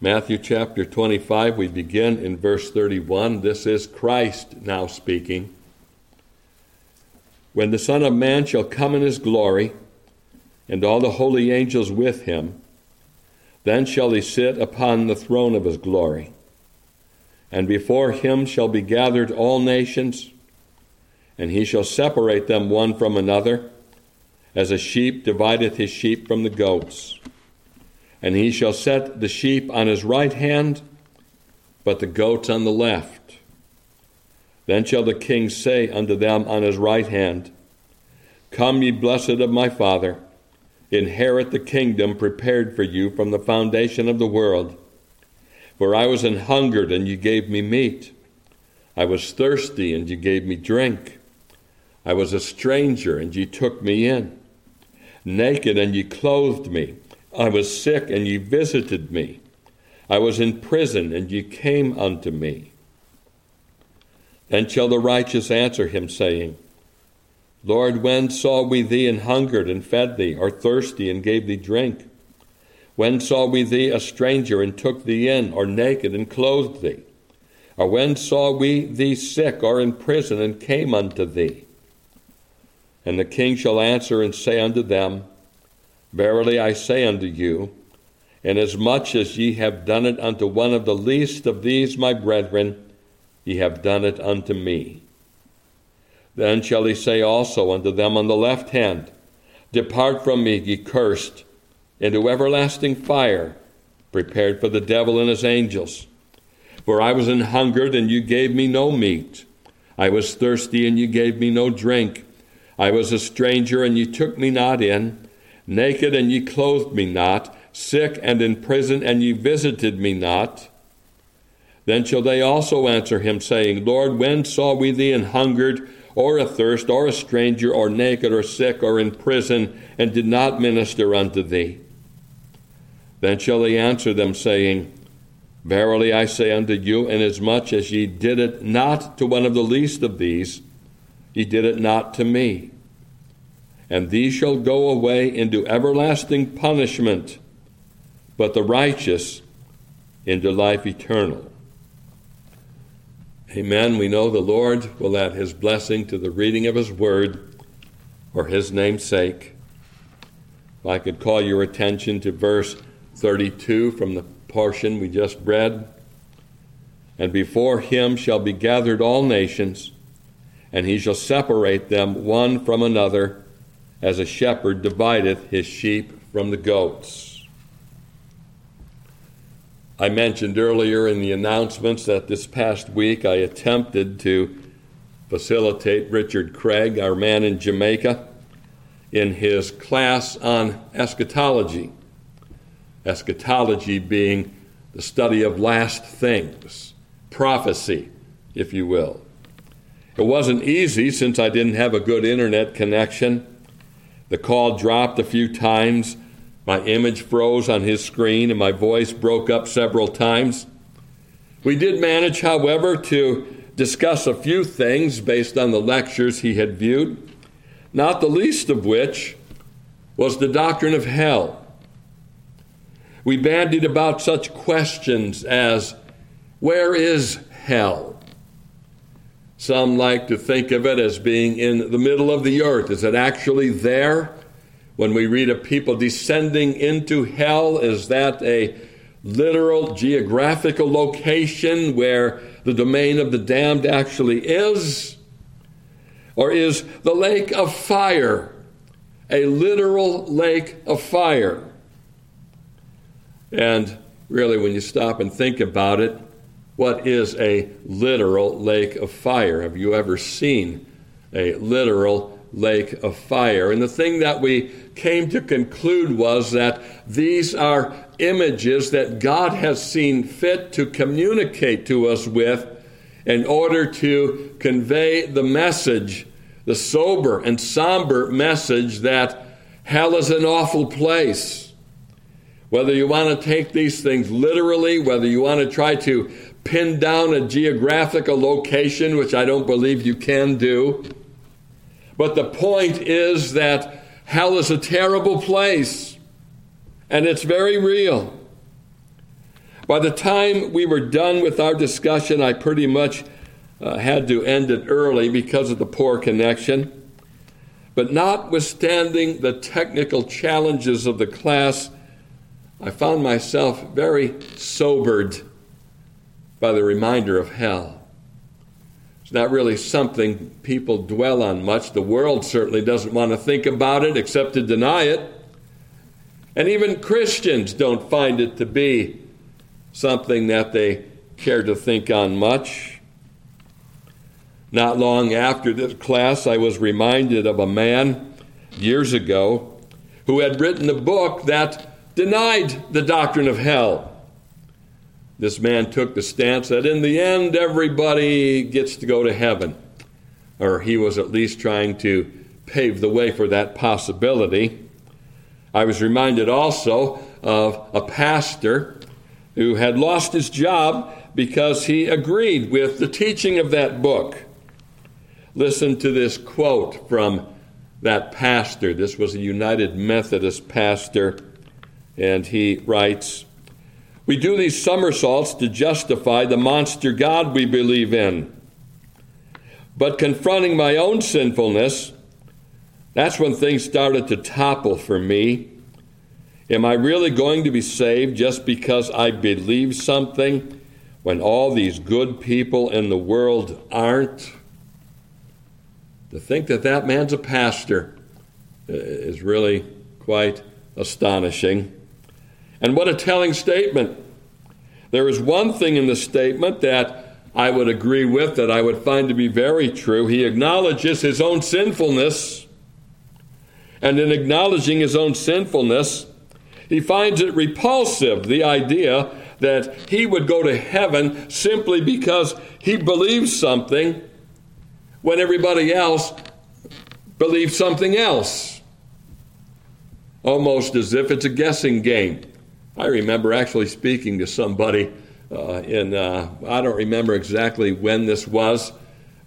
Matthew chapter 25, we begin in verse 31. This is Christ now speaking. When the Son of Man shall come in his glory, and all the holy angels with him, then shall he sit upon the throne of his glory. And before him shall be gathered all nations, and he shall separate them one from another, as a sheep divideth his sheep from the goats. And he shall set the sheep on his right hand, but the goats on the left. Then shall the king say unto them on his right hand, Come, ye blessed of my Father, inherit the kingdom prepared for you from the foundation of the world. For I was an hungered, and ye gave me meat. I was thirsty, and ye gave me drink. I was a stranger, and ye took me in. Naked, and ye clothed me. I was sick, and ye visited me. I was in prison, and ye came unto me. Then shall the righteous answer him, saying, Lord, when saw we thee and hungered and fed thee, or thirsty and gave thee drink? When saw we thee a stranger and took thee in, or naked and clothed thee? Or when saw we thee sick or in prison and came unto thee? And the king shall answer and say unto them, Verily I say unto you, inasmuch as ye have done it unto one of the least of these my brethren, ye have done it unto me. Then shall he say also unto them on the left hand, Depart from me, ye cursed, into everlasting fire, prepared for the devil and his angels. For I was an hungered, and you gave me no meat. I was thirsty, and you gave me no drink. I was a stranger, and you took me not in naked, and ye clothed me not, sick and in prison, and ye visited me not. Then shall they also answer him, saying, Lord, when saw we thee an hungered, or athirst, or a stranger, or naked, or sick, or in prison, and did not minister unto thee? Then shall he answer them, saying, Verily I say unto you, inasmuch as ye did it not to one of the least of these, ye did it not to me and these shall go away into everlasting punishment, but the righteous into life eternal. Amen. We know the Lord will add his blessing to the reading of his word for his name's sake. If I could call your attention to verse 32 from the portion we just read. And before him shall be gathered all nations, and he shall separate them one from another as a shepherd divideth his sheep from the goats. I mentioned earlier in the announcements that this past week I attempted to facilitate Richard Craig, our man in Jamaica, in his class on eschatology. Eschatology being the study of last things, prophecy, if you will. It wasn't easy since I didn't have a good internet connection the call dropped a few times. My image froze on his screen and my voice broke up several times. We did manage, however, to discuss a few things based on the lectures he had viewed, not the least of which was the doctrine of hell. We bandied about such questions as where is hell? Some like to think of it as being in the middle of the earth. Is it actually there? When we read of people descending into hell, is that a literal geographical location where the domain of the damned actually is? Or is the lake of fire a literal lake of fire? And really, when you stop and think about it, what is a literal lake of fire. Have you ever seen a literal lake of fire? And the thing that we came to conclude was that these are images that God has seen fit to communicate to us with in order to convey the message, the sober and somber message that hell is an awful place. Whether you want to take these things literally, whether you want to try to pin down a geographical location, which I don't believe you can do. But the point is that hell is a terrible place, and it's very real. By the time we were done with our discussion, I pretty much uh, had to end it early because of the poor connection. But notwithstanding the technical challenges of the class, I found myself very sobered by the reminder of hell. It's not really something people dwell on much. The world certainly doesn't want to think about it except to deny it. And even Christians don't find it to be something that they care to think on much. Not long after this class, I was reminded of a man years ago who had written a book that denied the doctrine of hell. This man took the stance that in the end, everybody gets to go to heaven. Or he was at least trying to pave the way for that possibility. I was reminded also of a pastor who had lost his job because he agreed with the teaching of that book. Listen to this quote from that pastor. This was a United Methodist pastor, and he writes We do these somersaults to justify the monster God we believe in. But confronting my own sinfulness, that's when things started to topple for me. Am I really going to be saved just because I believe something when all these good people in the world aren't? To think that that man's a pastor uh, is really quite astonishing. And what a telling statement. There is one thing in the statement that I would agree with, that I would find to be very true. He acknowledges his own sinfulness. And in acknowledging his own sinfulness, he finds it repulsive, the idea that he would go to heaven simply because he believes something when everybody else believes something else. Almost as if it's a guessing game. I remember actually speaking to somebody uh, in, uh, I don't remember exactly when this was,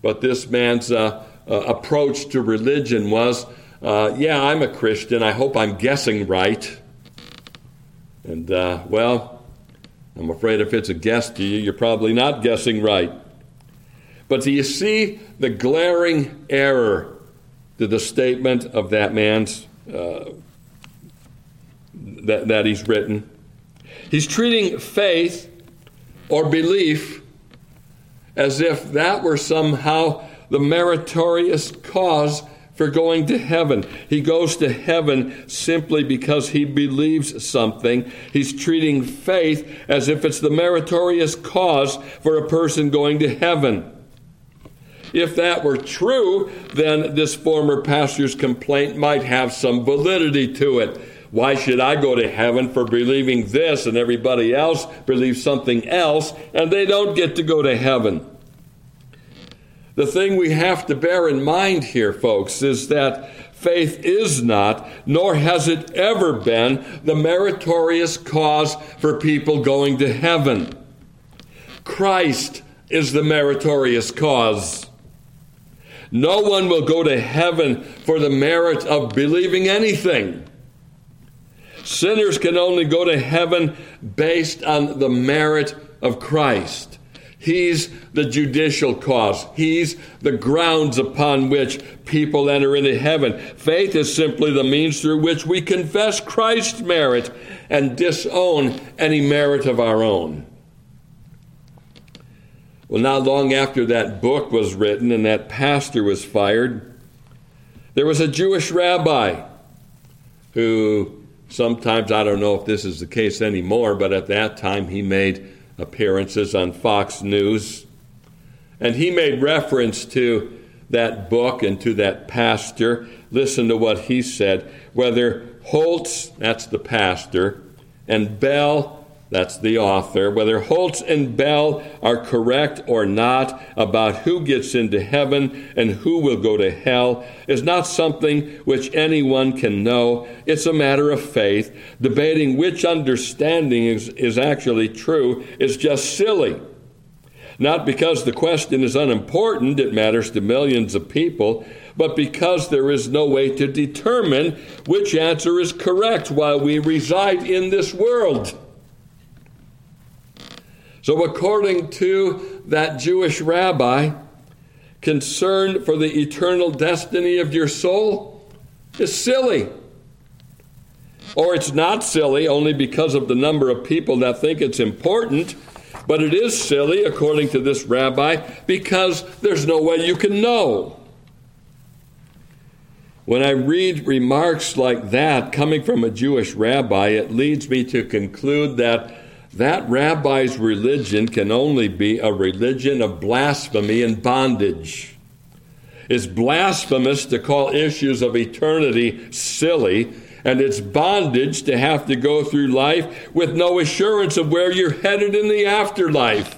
but this man's uh, uh approach to religion was uh, yeah, I'm a Christian. I hope I'm guessing right. And, uh, well, I'm afraid if it's a guess to you, you're probably not guessing right. But do you see the glaring error to the statement of that man's that, that he's written? He's treating faith or belief as if that were somehow the meritorious cause for going to heaven. He goes to heaven simply because he believes something. He's treating faith as if it's the meritorious cause for a person going to heaven. If that were true, then this former pastor's complaint might have some validity to it. Why should I go to heaven for believing this and everybody else believes something else and they don't get to go to heaven? The thing we have to bear in mind here, folks, is that faith is not, nor has it ever been, the meritorious cause for people going to heaven. Christ is the meritorious cause. No one will go to heaven for the merit of believing anything. Sinners can only go to heaven based on the merit of Christ. He's the judicial cause. He's the grounds upon which people enter into heaven. Faith is simply the means through which we confess Christ's merit and disown any merit of our own. Well, not long after that book was written and that pastor was fired, there was a Jewish rabbi who sometimes, I don't know if this is the case anymore, but at that time he made appearances on Fox News. And he made reference to that book and to that pastor. Listen to what he said. Whether Holtz, that's the pastor, and Bell, that's the author, whether Holtz and Bell are correct or not about who gets into heaven and who will go to hell is not something which anyone can know. It's a matter of faith. Debating which understanding is, is actually true is just silly. Not because the question is unimportant, it matters to millions of people, but because there is no way to determine which answer is correct while we reside in this world. So, according to that Jewish rabbi, concern for the eternal destiny of your soul is silly. Or it's not silly only because of the number of people that think it's important, but it is silly, according to this rabbi, because there's no way you can know. When I read remarks like that coming from a Jewish rabbi, it leads me to conclude that that rabbi's religion can only be a religion of blasphemy and bondage. It's blasphemous to call issues of eternity silly, and it's bondage to have to go through life with no assurance of where you're headed in the afterlife.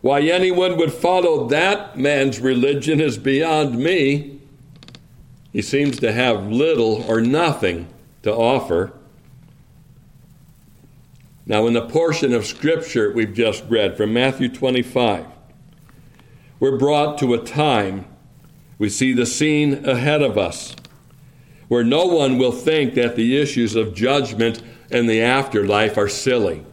Why anyone would follow that man's religion is beyond me. He seems to have little or nothing to offer. Now, in the portion of Scripture we've just read from Matthew 25, we're brought to a time, we see the scene ahead of us, where no one will think that the issues of judgment and the afterlife are silly.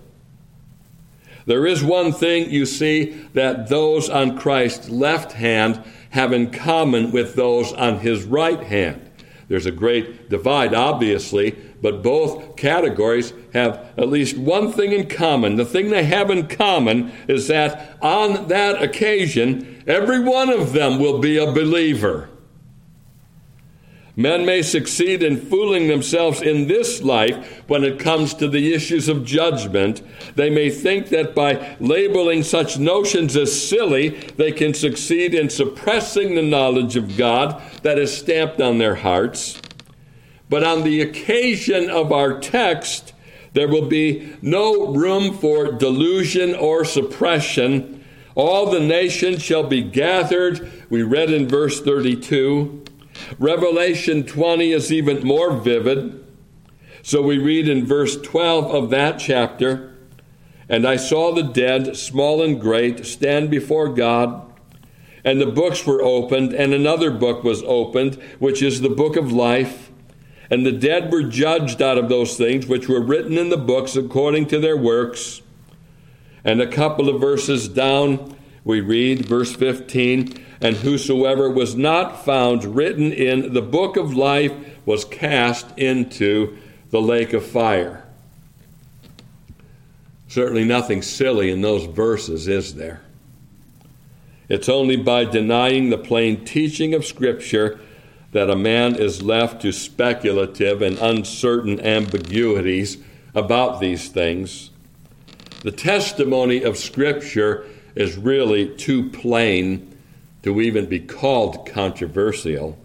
There is one thing you see that those on Christ's left hand have in common with those on his right hand. There's a great divide, obviously, but both categories have at least one thing in common. The thing they have in common is that on that occasion, every one of them will be a believer. Men may succeed in fooling themselves in this life when it comes to the issues of judgment. They may think that by labeling such notions as silly, they can succeed in suppressing the knowledge of God that is stamped on their hearts. But on the occasion of our text, there will be no room for delusion or suppression. All the nations shall be gathered. We read in verse 32. Revelation 20 is even more vivid. So we read in verse 12 of that chapter And I saw the dead, small and great, stand before God. And the books were opened, and another book was opened, which is the book of life. And the dead were judged out of those things which were written in the books according to their works. And a couple of verses down, we read, verse 15 and whosoever was not found written in the book of life was cast into the lake of fire. Certainly nothing silly in those verses, is there? It's only by denying the plain teaching of Scripture that a man is left to speculative and uncertain ambiguities about these things. The testimony of Scripture is really too plain to even be called controversial.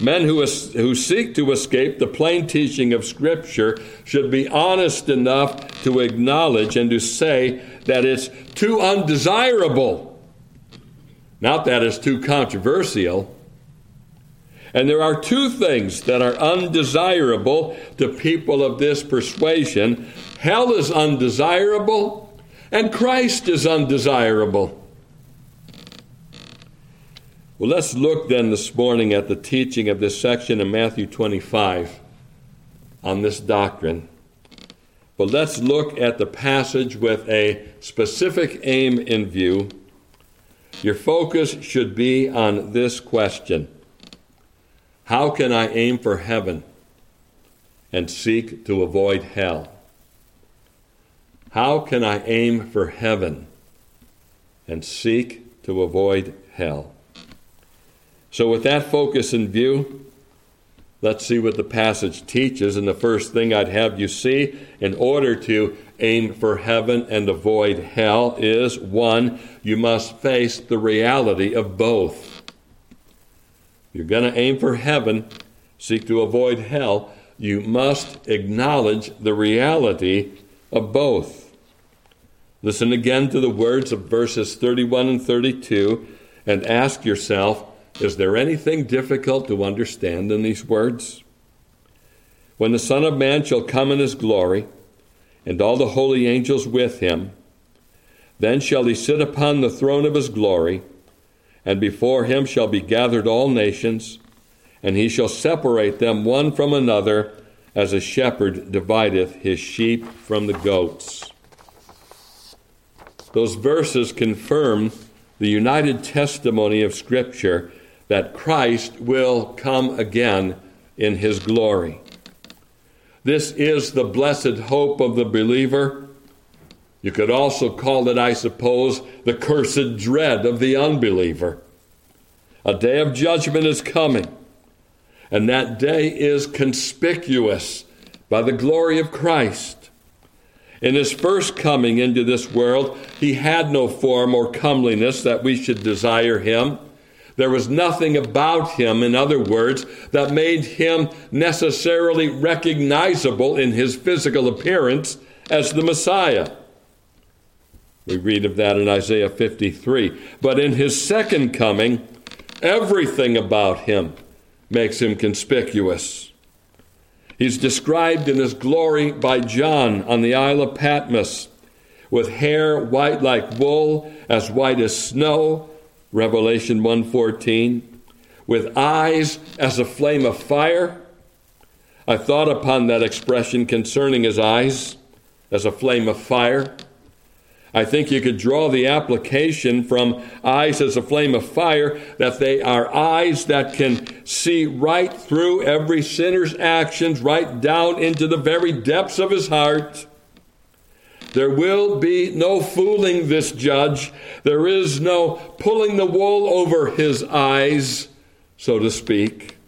Men who, who seek to escape the plain teaching of Scripture should be honest enough to acknowledge and to say that it's too undesirable, not that it's too controversial. And there are two things that are undesirable to people of this persuasion hell is undesirable, and Christ is undesirable. Well, let's look then this morning at the teaching of this section in Matthew 25 on this doctrine. But let's look at the passage with a specific aim in view. Your focus should be on this question How can I aim for heaven and seek to avoid hell? How can I aim for heaven and seek to avoid hell? So, with that focus in view, let's see what the passage teaches. And the first thing I'd have you see in order to aim for heaven and avoid hell is one, you must face the reality of both. You're going to aim for heaven, seek to avoid hell. You must acknowledge the reality of both. Listen again to the words of verses 31 and 32 and ask yourself is there anything difficult to understand in these words? When the Son of Man shall come in his glory, and all the holy angels with him, then shall he sit upon the throne of his glory, and before him shall be gathered all nations, and he shall separate them one from another, as a shepherd divideth his sheep from the goats. those verses confirm the united testimony of Scripture that Christ will come again in his glory. This is the blessed hope of the believer. You could also call it, I suppose, the cursed dread of the unbeliever. A day of judgment is coming, and that day is conspicuous by the glory of Christ. In his first coming into this world, he had no form or comeliness that we should desire him. There was nothing about him, in other words, that made him necessarily recognizable in his physical appearance as the Messiah. We read of that in Isaiah 53. But in his second coming, everything about him makes him conspicuous. He's described in his glory by John on the Isle of Patmos with hair white like wool, as white as snow, Revelation 1:14, with eyes as a flame of fire. I thought upon that expression concerning his eyes as a flame of fire. I think you could draw the application from eyes as a flame of fire that they are eyes that can see right through every sinner's actions, right down into the very depths of his heart. There will be no fooling this judge. There is no pulling the wool over his eyes, so to speak.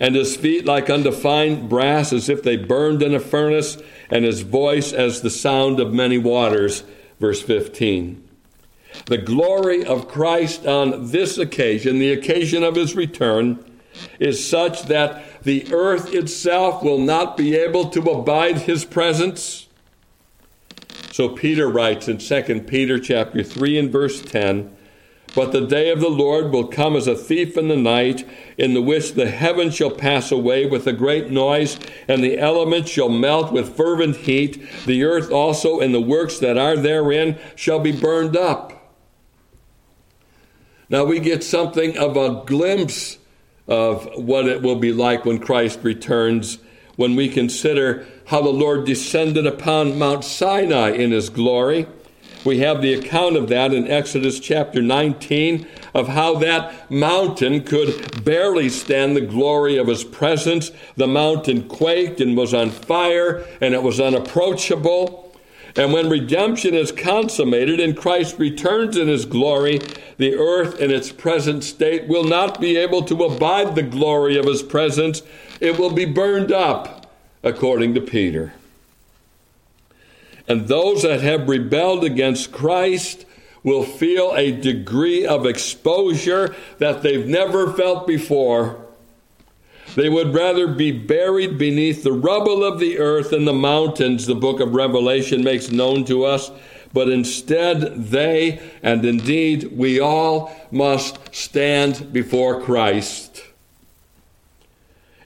And his feet like undefined brass, as if they burned in a furnace, and his voice as the sound of many waters. Verse 15. The glory of Christ on this occasion, the occasion of his return, is such that the earth itself will not be able to abide his presence. So Peter writes in 2 Peter chapter 3 and verse 10, but the day of the Lord will come as a thief in the night, in the which the heavens shall pass away with a great noise, and the elements shall melt with fervent heat. The earth also and the works that are therein shall be burned up. Now we get something of a glimpse of what it will be like when Christ returns when we consider how the Lord descended upon Mount Sinai in his glory. We have the account of that in Exodus chapter 19 of how that mountain could barely stand the glory of his presence. The mountain quaked and was on fire and it was unapproachable. And when redemption is consummated and Christ returns in his glory, the earth in its present state will not be able to abide the glory of his presence. It will be burned up, according to Peter. And those that have rebelled against Christ will feel a degree of exposure that they've never felt before. They would rather be buried beneath the rubble of the earth and the mountains, the book of Revelation makes known to us, but instead they, and indeed we all, must stand before Christ.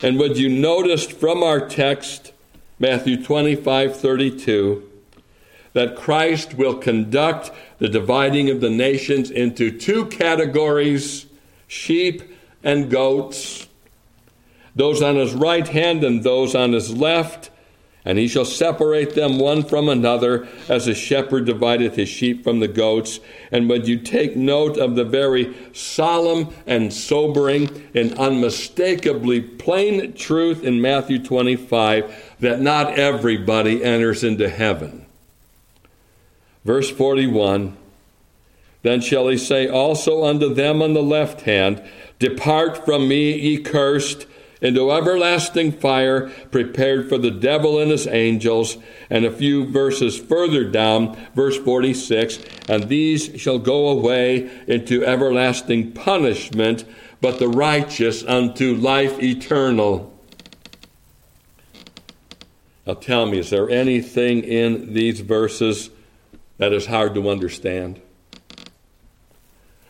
And would you notice from our text, Matthew 25 32, that Christ will conduct the dividing of the nations into two categories sheep and goats, those on his right hand and those on his left and he shall separate them one from another, as a shepherd divideth his sheep from the goats. And when you take note of the very solemn and sobering and unmistakably plain truth in Matthew 25 that not everybody enters into heaven. Verse 41 Then shall he say also unto them on the left hand, Depart from me, ye cursed into everlasting fire prepared for the devil and his angels. And a few verses further down, verse 46 And these shall go away into everlasting punishment, but the righteous unto life eternal. Now tell me, is there anything in these verses that is hard to understand?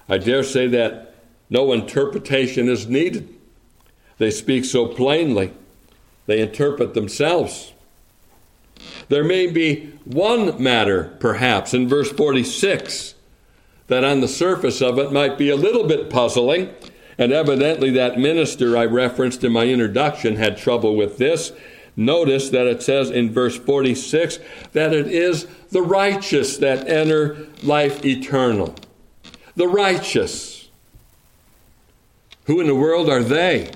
I dare say that no interpretation is needed. They speak so plainly, they interpret themselves. There may be one matter, perhaps, in verse 46 that on the surface of it might be a little bit puzzling, and evidently that minister I referenced in my introduction had trouble with this. Notice that it says in verse 46 that it is the righteous that enter life eternal. The righteous. Who in the world are they?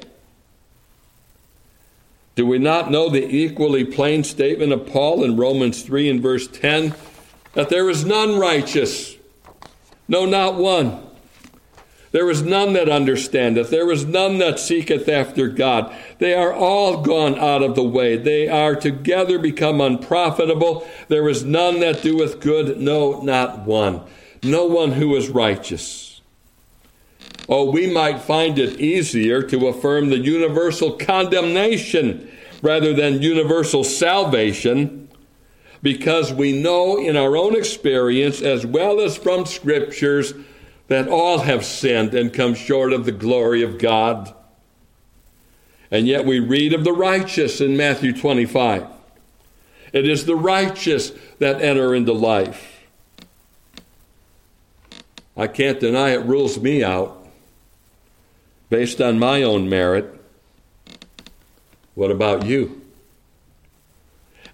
Do we not know the equally plain statement of Paul in Romans 3 and verse 10 that there is none righteous? No, not one. There is none that understandeth. There is none that seeketh after God. They are all gone out of the way. They are together become unprofitable. There is none that doeth good. No, not one. No one who is righteous. Oh, we might find it easier to affirm the universal condemnation rather than universal salvation because we know in our own experience as well as from scriptures that all have sinned and come short of the glory of God. And yet we read of the righteous in Matthew 25. It is the righteous that enter into life. I can't deny it rules me out based on my own merit. What about you?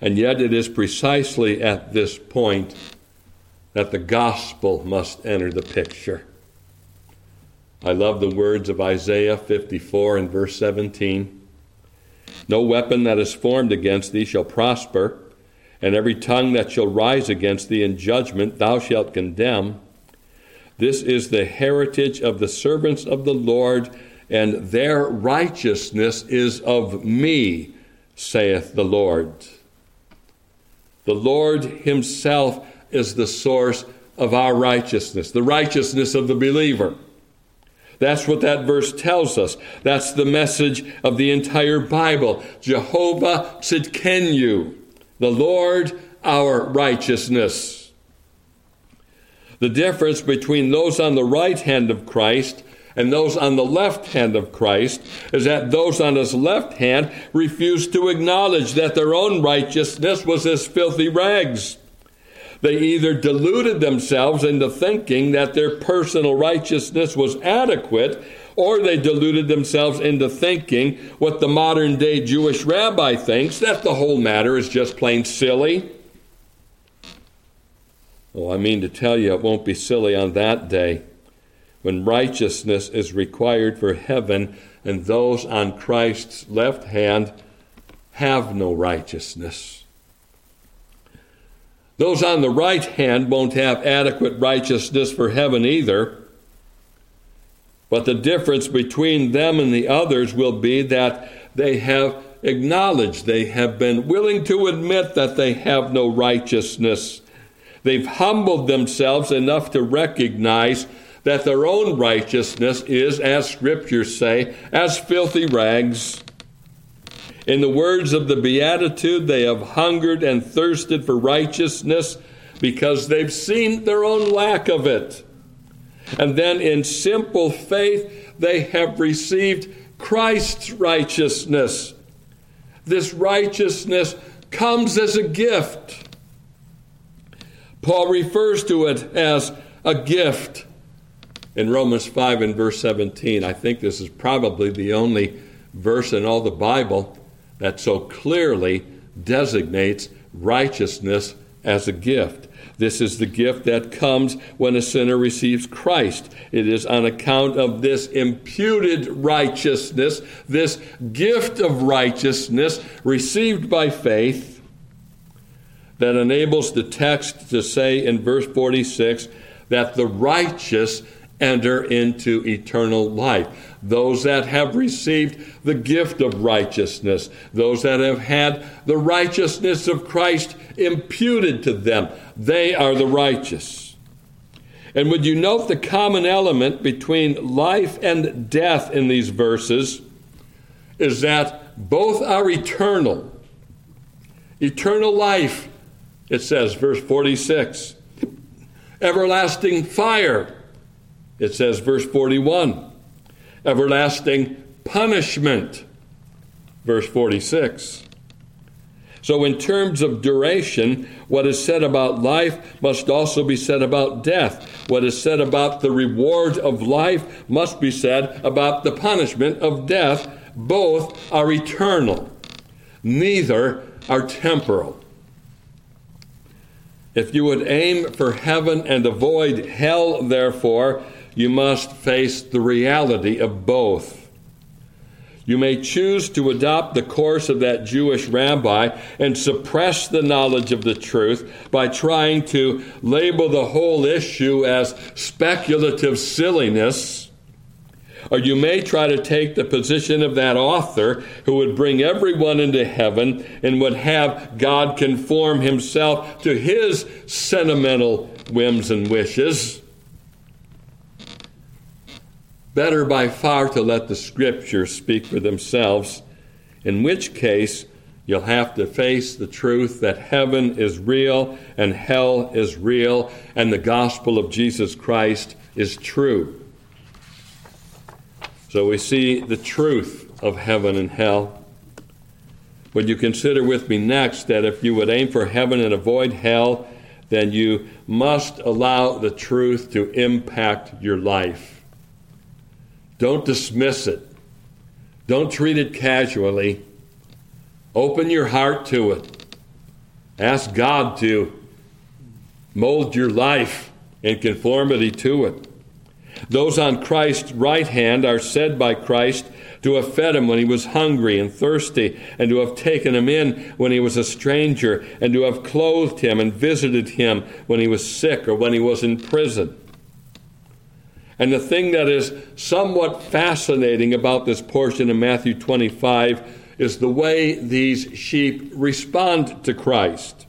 And yet, it is precisely at this point that the gospel must enter the picture. I love the words of Isaiah 54 and verse 17. No weapon that is formed against thee shall prosper, and every tongue that shall rise against thee in judgment thou shalt condemn. This is the heritage of the servants of the Lord and their righteousness is of me, saith the Lord. The Lord Himself is the source of our righteousness, the righteousness of the believer. That's what that verse tells us. That's the message of the entire Bible. Jehovah Tzidkenu, the Lord our righteousness. The difference between those on the right hand of Christ and those on the left hand of Christ is that those on his left hand refused to acknowledge that their own righteousness was as filthy rags. They either deluded themselves into thinking that their personal righteousness was adequate, or they deluded themselves into thinking what the modern day Jewish rabbi thinks that the whole matter is just plain silly. Well, I mean to tell you, it won't be silly on that day when righteousness is required for heaven, and those on Christ's left hand have no righteousness. Those on the right hand won't have adequate righteousness for heaven either. But the difference between them and the others will be that they have acknowledged, they have been willing to admit that they have no righteousness. They've humbled themselves enough to recognize that their own righteousness is, as scriptures say, as filthy rags. In the words of the Beatitude, they have hungered and thirsted for righteousness because they've seen their own lack of it. And then in simple faith, they have received Christ's righteousness. This righteousness comes as a gift. Paul refers to it as a gift in Romans 5 and verse 17. I think this is probably the only verse in all the Bible that so clearly designates righteousness as a gift. This is the gift that comes when a sinner receives Christ. It is on account of this imputed righteousness, this gift of righteousness received by faith, that enables the text to say in verse 46 that the righteous enter into eternal life. Those that have received the gift of righteousness, those that have had the righteousness of Christ imputed to them, they are the righteous. And would you note the common element between life and death in these verses is that both are eternal. Eternal life, it says, verse 46. Everlasting fire, it says, verse 41, everlasting punishment, verse 46. So, in terms of duration, what is said about life must also be said about death. What is said about the reward of life must be said about the punishment of death. Both are eternal. neither are temporal. If you would aim for heaven and avoid hell, therefore, you must face the reality of both. You may choose to adopt the course of that Jewish rabbi and suppress the knowledge of the truth by trying to label the whole issue as speculative silliness or you may try to take the position of that author who would bring everyone into heaven and would have God conform himself to his sentimental whims and wishes. Better by far to let the scriptures speak for themselves, in which case you'll have to face the truth that heaven is real and hell is real and the gospel of Jesus Christ is true. So we see the truth of heaven and hell. Would you consider with me next that if you would aim for heaven and avoid hell, then you must allow the truth to impact your life. Don't dismiss it. Don't treat it casually. Open your heart to it. Ask God to mold your life in conformity to it. Those on Christ's right hand are said by Christ to have fed him when he was hungry and thirsty, and to have taken him in when he was a stranger, and to have clothed him and visited him when he was sick or when he was in prison. And the thing that is somewhat fascinating about this portion in Matthew 25 is the way these sheep respond to Christ.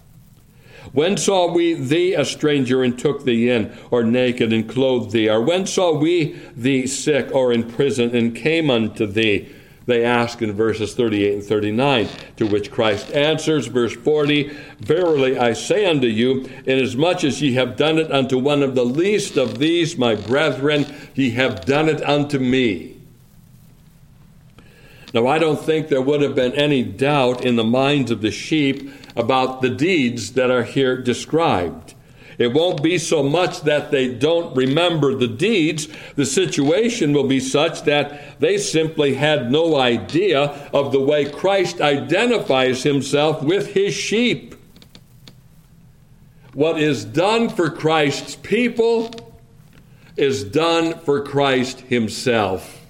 When saw we thee a stranger and took thee in, or naked and clothed thee? Or when saw we thee sick or in prison and came unto thee? They ask in verses 38 and 39, to which Christ answers, verse 40 Verily I say unto you, inasmuch as ye have done it unto one of the least of these, my brethren, ye have done it unto me. Now, I don't think there would have been any doubt in the minds of the sheep about the deeds that are here described. It won't be so much that they don't remember the deeds. The situation will be such that they simply had no idea of the way Christ identifies himself with his sheep. What is done for Christ's people is done for Christ himself.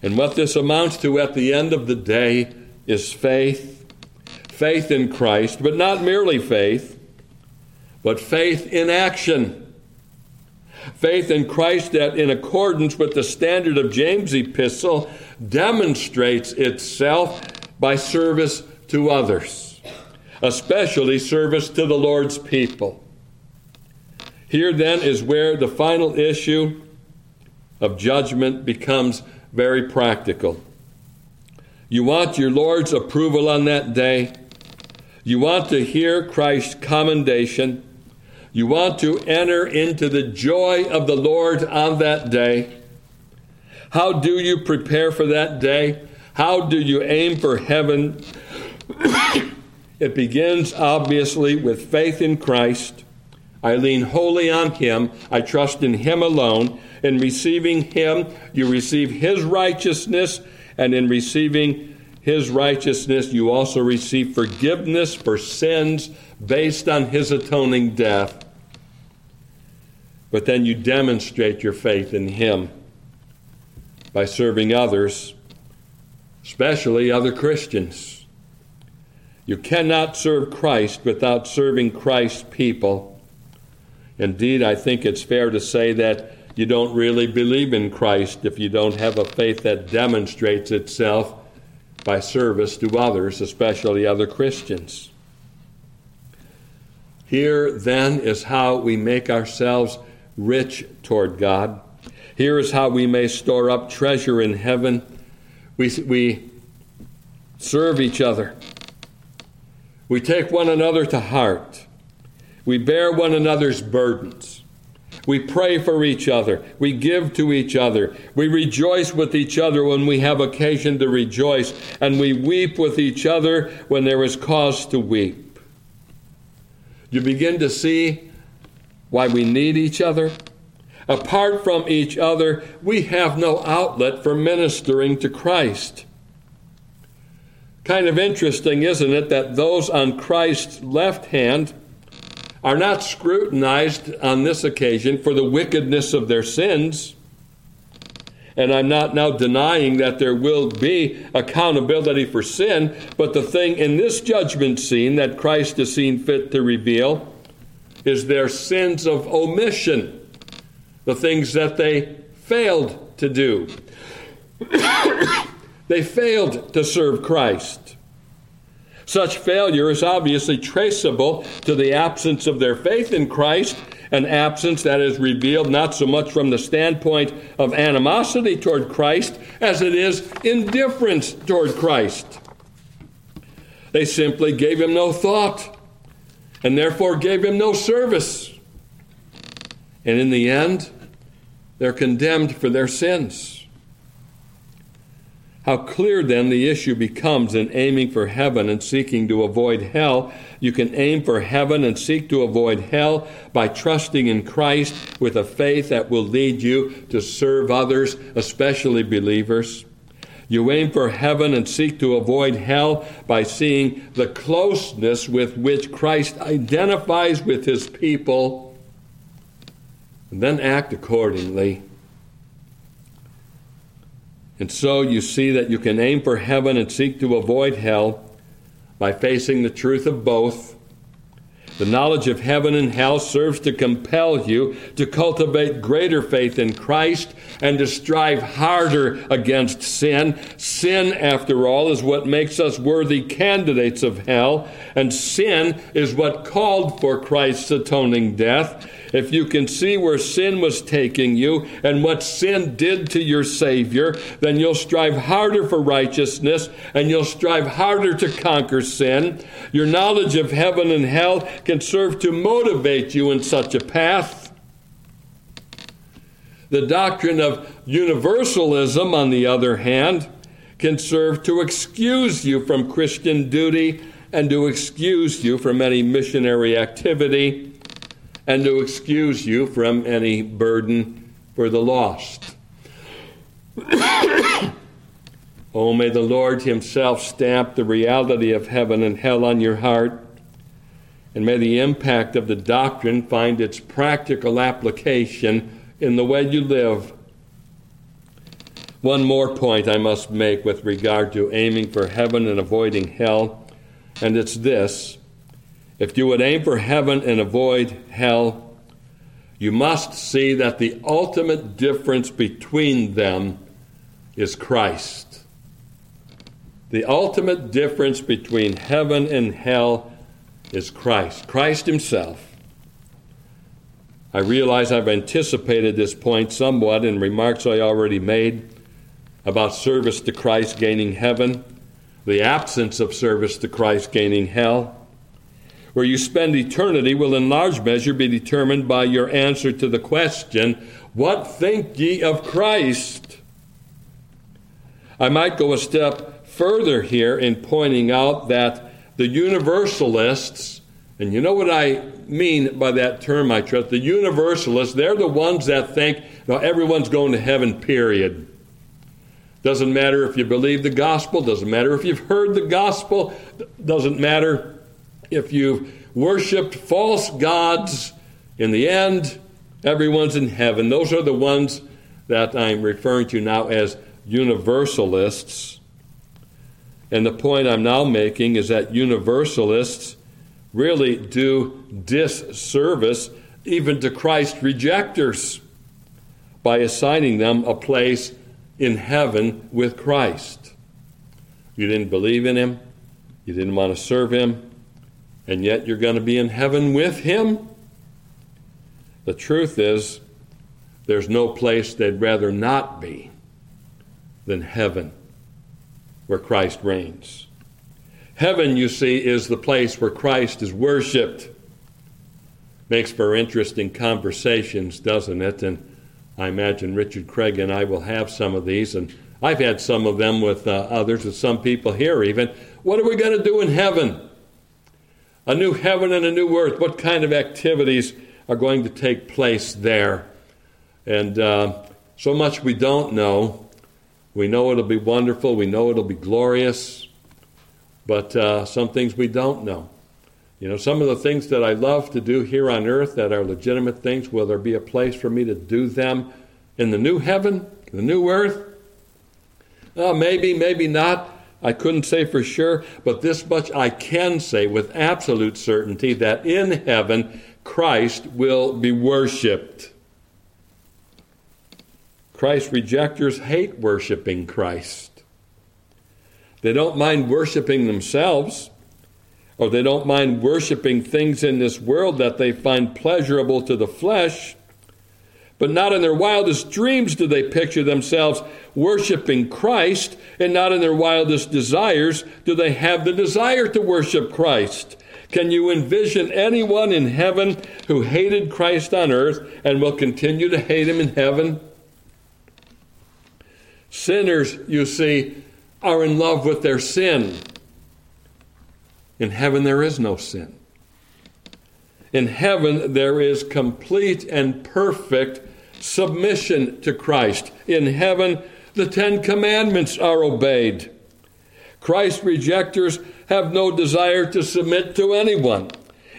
And what this amounts to at the end of the day is faith faith in Christ, but not merely faith, but faith in action. Faith in Christ that, in accordance with the standard of James' epistle, demonstrates itself by service to others, especially service to the Lord's people. Here, then, is where the final issue of judgment becomes very practical. You want your Lord's approval on that day? You want to hear Christ's commendation. You want to enter into the joy of the Lord on that day. How do you prepare for that day? How do you aim for heaven? it begins obviously with faith in Christ. I lean wholly on Him. I trust in Him alone. In receiving Him, you receive His righteousness, and in receiving his righteousness, you also receive forgiveness for sins based on his atoning death. But then you demonstrate your faith in him by serving others, especially other Christians. You cannot serve Christ without serving Christ's people. Indeed, I think it's fair to say that you don't really believe in Christ if you don't have a faith that demonstrates itself by service to others, especially other Christians. Here, then, is how we make ourselves rich toward God. Here is how we may store up treasure in heaven. We, we serve each other. We take one another to heart. We bear one another's burdens. We pray for each other. We give to each other. We rejoice with each other when we have occasion to rejoice. And we weep with each other when there is cause to weep. You begin to see why we need each other. Apart from each other, we have no outlet for ministering to Christ. Kind of interesting, isn't it, that those on Christ's left hand are not scrutinized on this occasion for the wickedness of their sins. And I'm not now denying that there will be accountability for sin, but the thing in this judgment scene that Christ has seen fit to reveal is their sins of omission, the things that they failed to do. they failed to serve Christ. Such failure is obviously traceable to the absence of their faith in Christ, an absence that is revealed not so much from the standpoint of animosity toward Christ as it is indifference toward Christ. They simply gave him no thought and therefore gave him no service. And in the end, they're condemned for their sins. How clear then the issue becomes in aiming for heaven and seeking to avoid hell. You can aim for heaven and seek to avoid hell by trusting in Christ with a faith that will lead you to serve others, especially believers. You aim for heaven and seek to avoid hell by seeing the closeness with which Christ identifies with his people, and then act accordingly. And so you see that you can aim for heaven and seek to avoid hell by facing the truth of both. The knowledge of heaven and hell serves to compel you to cultivate greater faith in Christ and to strive harder against sin. Sin, after all, is what makes us worthy candidates of hell, and sin is what called for Christ's atoning death if you can see where sin was taking you and what sin did to your Savior, then you'll strive harder for righteousness and you'll strive harder to conquer sin. Your knowledge of heaven and hell can serve to motivate you in such a path. The doctrine of universalism, on the other hand, can serve to excuse you from Christian duty and to excuse you from any missionary activity and to excuse you from any burden for the lost. oh, may the Lord Himself stamp the reality of heaven and hell on your heart, and may the impact of the doctrine find its practical application in the way you live. One more point I must make with regard to aiming for heaven and avoiding hell, and it's this if you would aim for heaven and avoid hell, you must see that the ultimate difference between them is Christ. The ultimate difference between heaven and hell is Christ, Christ Himself. I realize I've anticipated this point somewhat in remarks I already made about service to Christ gaining heaven, the absence of service to Christ gaining hell where you spend eternity will in large measure be determined by your answer to the question, What think ye of Christ? I might go a step further here in pointing out that the universalists, and you know what I mean by that term, I trust, the universalists, they're the ones that think now everyone's going to heaven, period. Doesn't matter if you believe the gospel, doesn't matter if you've heard the gospel, doesn't matter if you've worshiped false gods, in the end, everyone's in heaven. Those are the ones that I'm referring to now as universalists. And the point I'm now making is that universalists really do disservice even to Christ rejectors by assigning them a place in heaven with Christ. You didn't believe in him, you didn't want to serve him, and yet you're going to be in heaven with him? The truth is, there's no place they'd rather not be than heaven, where Christ reigns. Heaven, you see, is the place where Christ is worshiped. Makes for interesting conversations, doesn't it? And I imagine Richard Craig and I will have some of these, and I've had some of them with uh, others, with some people here even. What are we going to do in heaven? A new heaven and a new earth. What kind of activities are going to take place there? And uh, so much we don't know. We know it'll be wonderful. We know it'll be glorious. but uh, some things we don't know. You know, some of the things that I love to do here on earth that are legitimate things, will there be a place for me to do them in the new heaven, the new earth? Uh, maybe, maybe not. I couldn't say for sure, but this much I can say with absolute certainty that in heaven, Christ will be worshiped. Christ rejectors hate worshiping Christ. They don't mind worshiping themselves, or they don't mind worshiping things in this world that they find pleasurable to the flesh. But not in their wildest dreams do they picture themselves worshiping Christ, and not in their wildest desires do they have the desire to worship Christ. Can you envision anyone in heaven who hated Christ on earth and will continue to hate him in heaven? Sinners, you see, are in love with their sin. In heaven, there is no sin. In heaven, there is complete and perfect submission to Christ. In heaven, the Ten Commandments are obeyed. Christ rejectors have no desire to submit to anyone.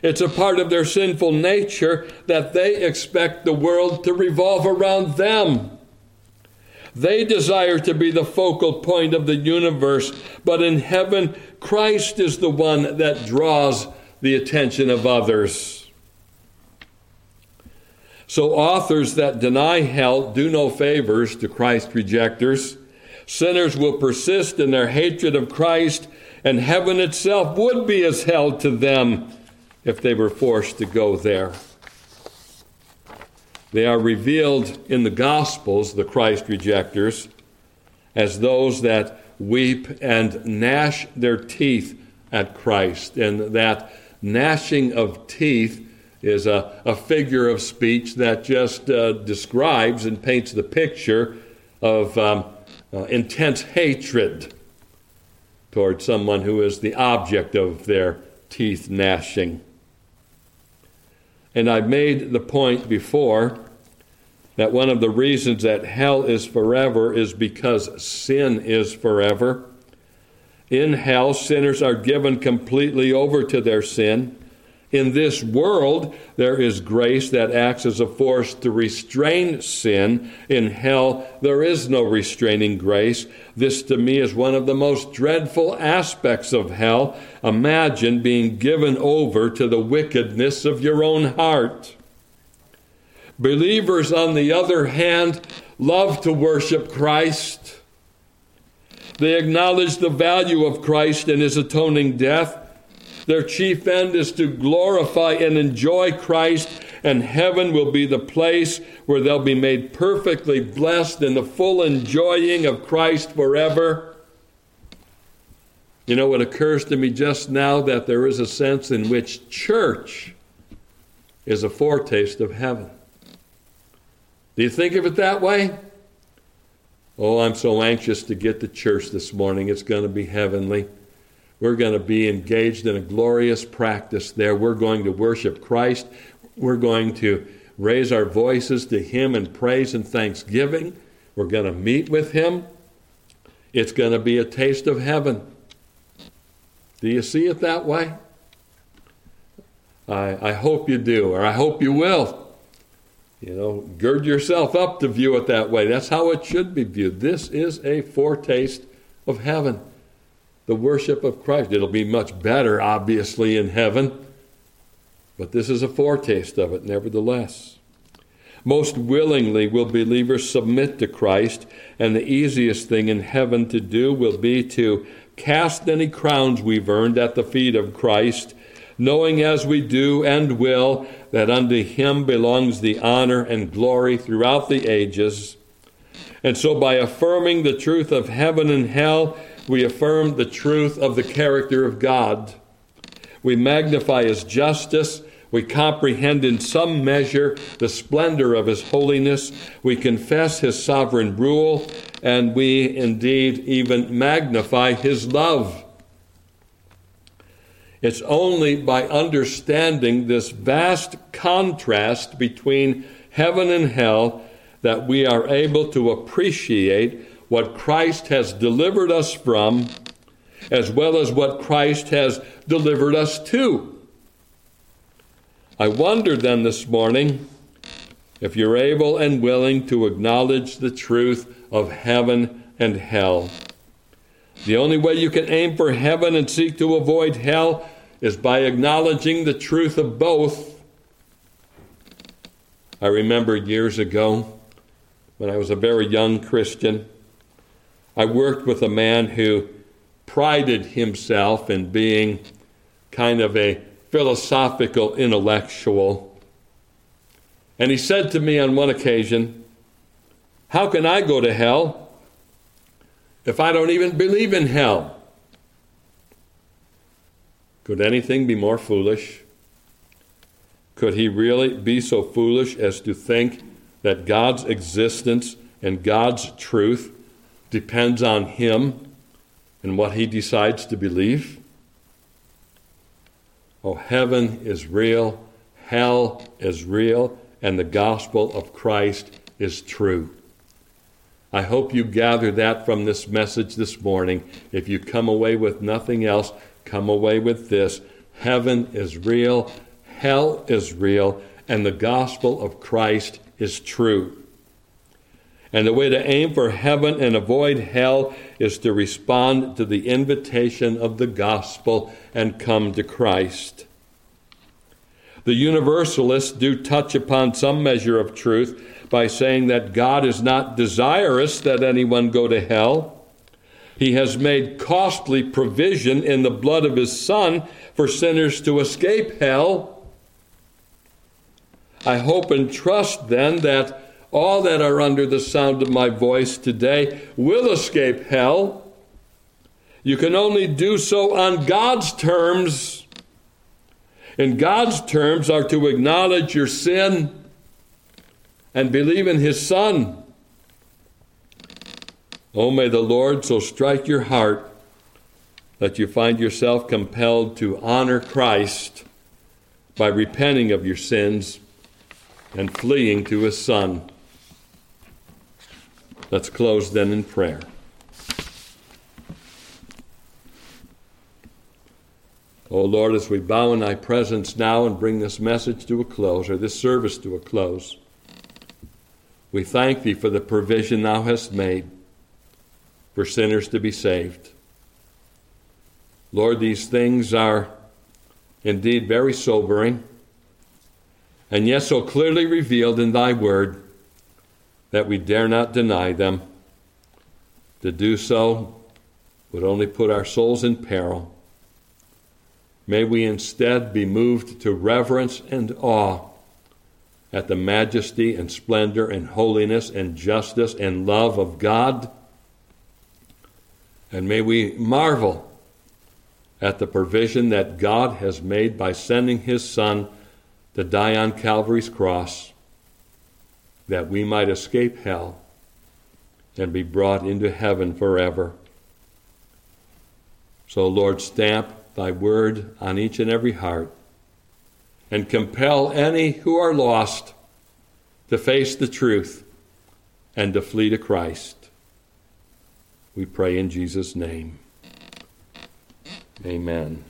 It's a part of their sinful nature that they expect the world to revolve around them. They desire to be the focal point of the universe, but in heaven, Christ is the one that draws the attention of others. So, authors that deny hell do no favors to Christ rejectors. Sinners will persist in their hatred of Christ, and heaven itself would be as hell to them if they were forced to go there. They are revealed in the Gospels, the Christ rejectors, as those that weep and gnash their teeth at Christ. And that gnashing of teeth is a, a figure of speech that just uh, describes and paints the picture of um, uh, intense hatred toward someone who is the object of their teeth gnashing. And I've made the point before that one of the reasons that hell is forever is because sin is forever. In hell, sinners are given completely over to their sin. In this world, there is grace that acts as a force to restrain sin. In hell, there is no restraining grace. This, to me, is one of the most dreadful aspects of hell. Imagine being given over to the wickedness of your own heart. Believers, on the other hand, love to worship Christ. They acknowledge the value of Christ and his atoning death. Their chief end is to glorify and enjoy Christ, and heaven will be the place where they'll be made perfectly blessed in the full enjoying of Christ forever. You know, it occurs to me just now that there is a sense in which church is a foretaste of heaven. Do you think of it that way? Oh, I'm so anxious to get to church this morning. It's going to be heavenly. We're going to be engaged in a glorious practice there. We're going to worship Christ. We're going to raise our voices to Him in praise and thanksgiving. We're going to meet with Him. It's going to be a taste of heaven. Do you see it that way? I, I hope you do, or I hope you will. You know, gird yourself up to view it that way. That's how it should be viewed. This is a foretaste of heaven, the worship of Christ. It'll be much better, obviously, in heaven, but this is a foretaste of it, nevertheless. Most willingly will believers submit to Christ, and the easiest thing in heaven to do will be to cast any crowns we've earned at the feet of Christ knowing as we do and will that unto him belongs the honor and glory throughout the ages. And so, by affirming the truth of heaven and hell, we affirm the truth of the character of God. We magnify his justice. We comprehend in some measure the splendor of his holiness. We confess his sovereign rule. And we indeed even magnify his love. It's only by understanding this vast contrast between heaven and hell that we are able to appreciate what Christ has delivered us from as well as what Christ has delivered us to. I wonder then this morning if you're able and willing to acknowledge the truth of heaven and hell. The only way you can aim for heaven and seek to avoid hell is by acknowledging the truth of both. I remember years ago when I was a very young Christian, I worked with a man who prided himself in being kind of a philosophical intellectual. And he said to me on one occasion, How can I go to hell if I don't even believe in hell? Could anything be more foolish? Could he really be so foolish as to think that God's existence and God's truth depends on him and what he decides to believe? Oh, heaven is real, hell is real, and the gospel of Christ is true. I hope you gather that from this message this morning. If you come away with nothing else, come away with this heaven is real, hell is real, and the gospel of Christ is true. And the way to aim for heaven and avoid hell is to respond to the invitation of the gospel and come to Christ. The universalists do touch upon some measure of truth by saying that God is not desirous that anyone go to hell. He has made costly provision in the blood of his Son for sinners to escape hell. I hope and trust then that all that are under the sound of my voice today will escape hell. You can only do so on God's terms. And God's terms are to acknowledge your sin and believe in His Son. Oh, may the Lord so strike your heart that you find yourself compelled to honor Christ by repenting of your sins and fleeing to His Son. Let's close then in prayer. O oh Lord, as we bow in thy presence now and bring this message to a close, or this service to a close, we thank thee for the provision thou hast made for sinners to be saved. Lord, these things are indeed very sobering, and yet so clearly revealed in thy word that we dare not deny them. To do so would only put our souls in peril. May we instead be moved to reverence and awe at the majesty and splendor and holiness and justice and love of God. And may we marvel at the provision that God has made by sending His Son to die on Calvary's cross that we might escape hell and be brought into heaven forever. So, Lord, stamp thy word on each and every heart and compel any who are lost to face the truth and to flee to Christ. We pray in Jesus' name. Amen.